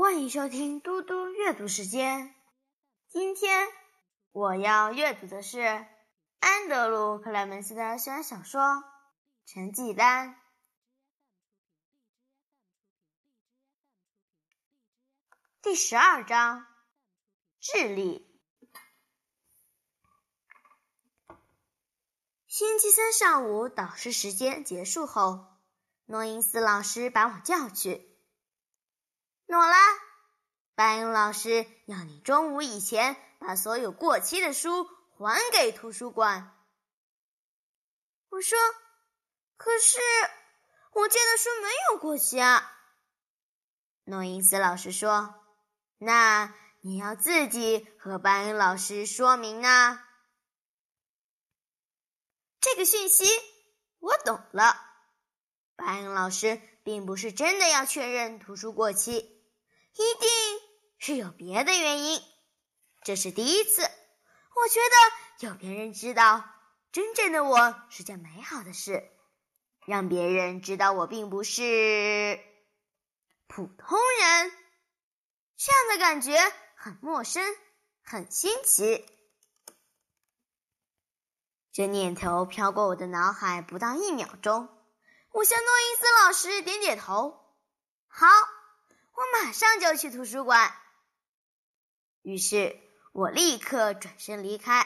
欢迎收听嘟嘟阅读时间。今天我要阅读的是安德鲁·克莱门斯的悬疑小说《成绩单》第十二章：智力。星期三上午导师时间结束后，诺因斯老师把我叫去。诺拉，班恩老师要你中午以前把所有过期的书还给图书馆。我说：“可是我借的书没有过期啊。”诺因斯老师说：“那你要自己和班恩老师说明呢。”这个讯息我懂了。班恩老师并不是真的要确认图书过期。一定是有别的原因，这是第一次。我觉得有别人知道真正的我是件美好的事，让别人知道我并不是普通人，这样的感觉很陌生，很新奇。这念头飘过我的脑海不到一秒钟，我向诺伊斯老师点点头，好。我马上就去图书馆。于是我立刻转身离开。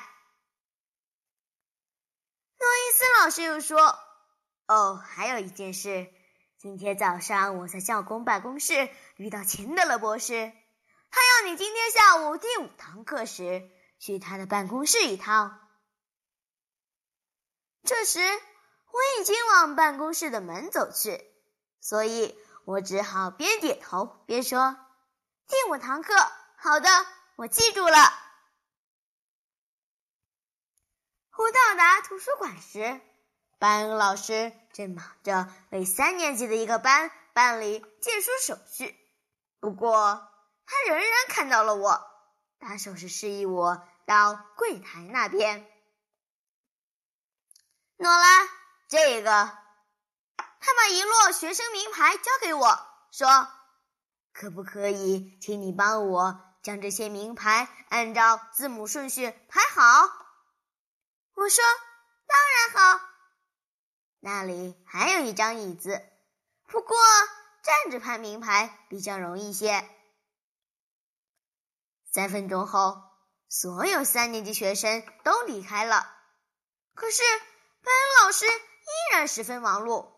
诺伊斯老师又说：“哦，还有一件事，今天早上我在教工办公室遇到钱德勒博士，他要你今天下午第五堂课时去他的办公室一趟。”这时我已经往办公室的门走去，所以。我只好边点头边说：“第五堂课，好的，我记住了。”我到达图书馆时，班恩老师正忙着为三年级的一个班办理借书手续。不过，他仍然看到了我，打手势示意我到柜台那边。诺拉，这个。他把一摞学生名牌交给我，说：“可不可以请你帮我将这些名牌按照字母顺序排好？”我说：“当然好。”那里还有一张椅子，不过站着排名牌比较容易些。三分钟后，所有三年级学生都离开了，可是班老师依然十分忙碌。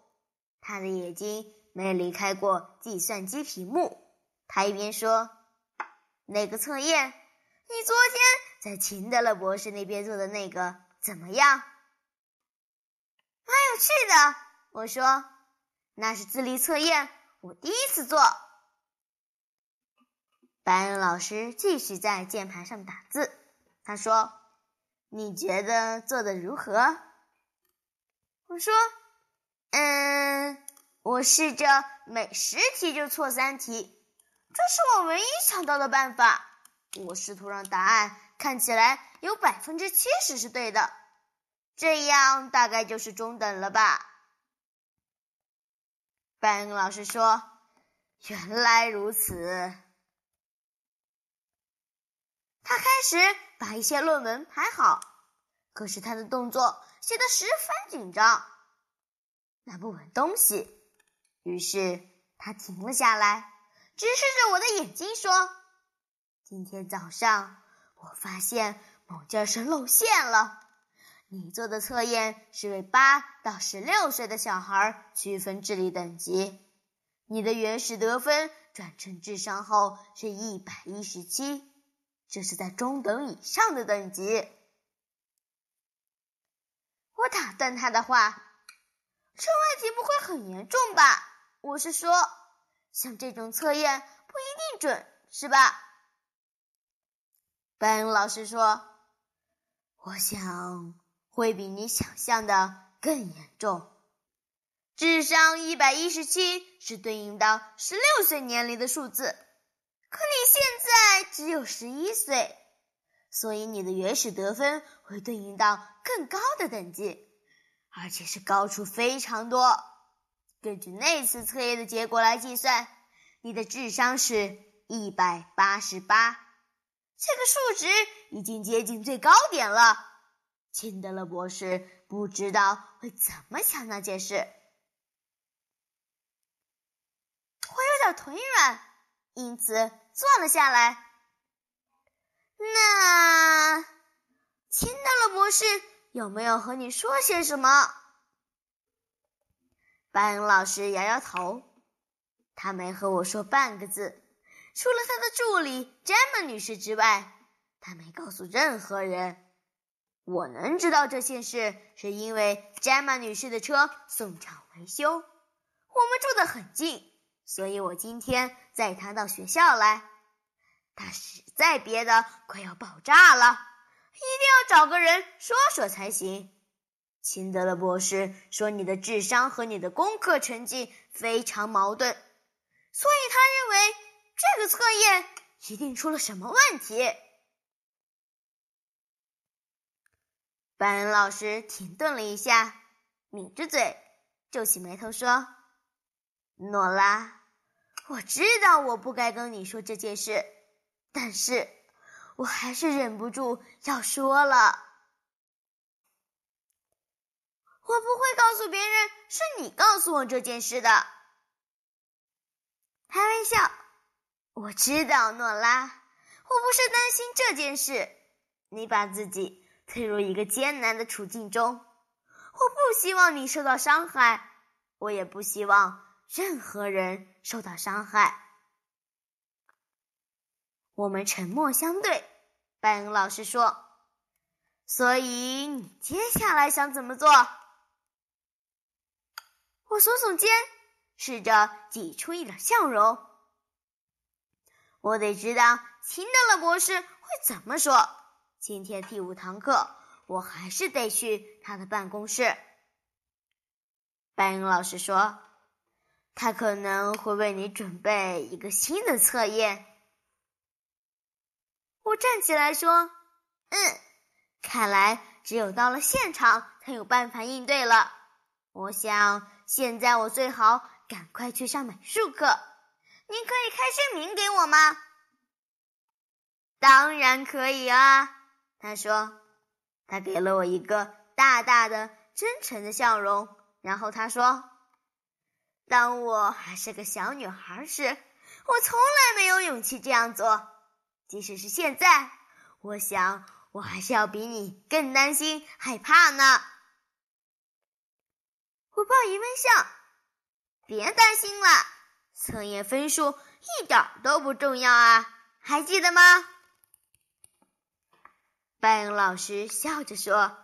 他的眼睛没离开过计算机屏幕。他一边说：“那个测验，你昨天在秦德勒博士那边做的那个怎么样？”“蛮有趣的。”我说，“那是智力测验，我第一次做。”班恩老师继续在键盘上打字。他说：“你觉得做的如何？”我说。嗯，我试着每十题就错三题，这是我唯一想到的办法。我试图让答案看起来有百分之七十是对的，这样大概就是中等了吧？班恩老师说：“原来如此。”他开始把一些论文排好，可是他的动作显得十分紧张。拿不稳东西，于是他停了下来，直视着我的眼睛说：“今天早上我发现某件事露馅了。你做的测验是为八到十六岁的小孩区分智力等级，你的原始得分转成智商后是一百一十七，这是在中等以上的等级。”我打断他的话。这问题不会很严重吧？我是说，像这种测验不一定准，是吧？班恩老师说：“我想会比你想象的更严重。智商一百一十七是对应到十六岁年龄的数字，可你现在只有十一岁，所以你的原始得分会对应到更高的等级。”而且是高出非常多。根据那次测验的结果来计算，你的智商是一百八十八，这个数值已经接近最高点了。辛德勒博士不知道会怎么想那件事。我有点腿软，因此坐了下来。那辛德勒博士有没有和你说些什么？拜恩老师摇摇头，他没和我说半个字。除了他的助理詹姆女士之外，他没告诉任何人。我能知道这件事，是因为詹姆女士的车送厂维修，我们住得很近，所以我今天载她到学校来。她实在憋得快要爆炸了，一定要找个人说说才行。辛德勒博士说：“你的智商和你的功课成绩非常矛盾，所以他认为这个测验一定出了什么问题。”班恩老师停顿了一下，抿着嘴，皱起眉头说：“诺拉，我知道我不该跟你说这件事，但是我还是忍不住要说了。”我不会告诉别人是你告诉我这件事的。开玩笑，我知道，诺拉，我不是担心这件事。你把自己推入一个艰难的处境中，我不希望你受到伤害，我也不希望任何人受到伤害。我们沉默相对，拜恩老师说：“所以你接下来想怎么做？”我耸耸肩，试着挤出一点笑容。我得知道秦德勒博士会怎么说。今天第五堂课，我还是得去他的办公室。白英老师说，他可能会为你准备一个新的测验。我站起来说：“嗯，看来只有到了现场才有办法应对了。我想。”现在我最好赶快去上美术课。您可以开证明给我吗？当然可以啊，他说。他给了我一个大大的、真诚的笑容，然后他说：“当我还是个小女孩时，我从来没有勇气这样做。即使是现在，我想我还是要比你更担心、害怕呢。”我报以微笑，别担心了，测验分数一点都不重要啊，还记得吗？拜恩老师笑着说：“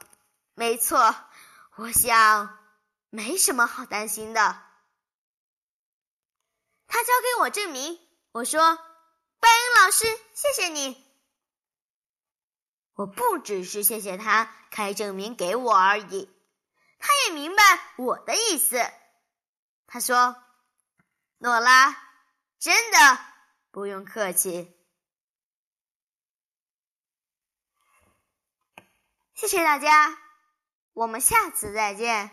没错，我想没什么好担心的。”他交给我证明，我说：“白恩老师，谢谢你。”我不只是谢谢他开证明给我而已。他也明白我的意思。他说：“诺拉，真的不用客气。”谢谢大家，我们下次再见。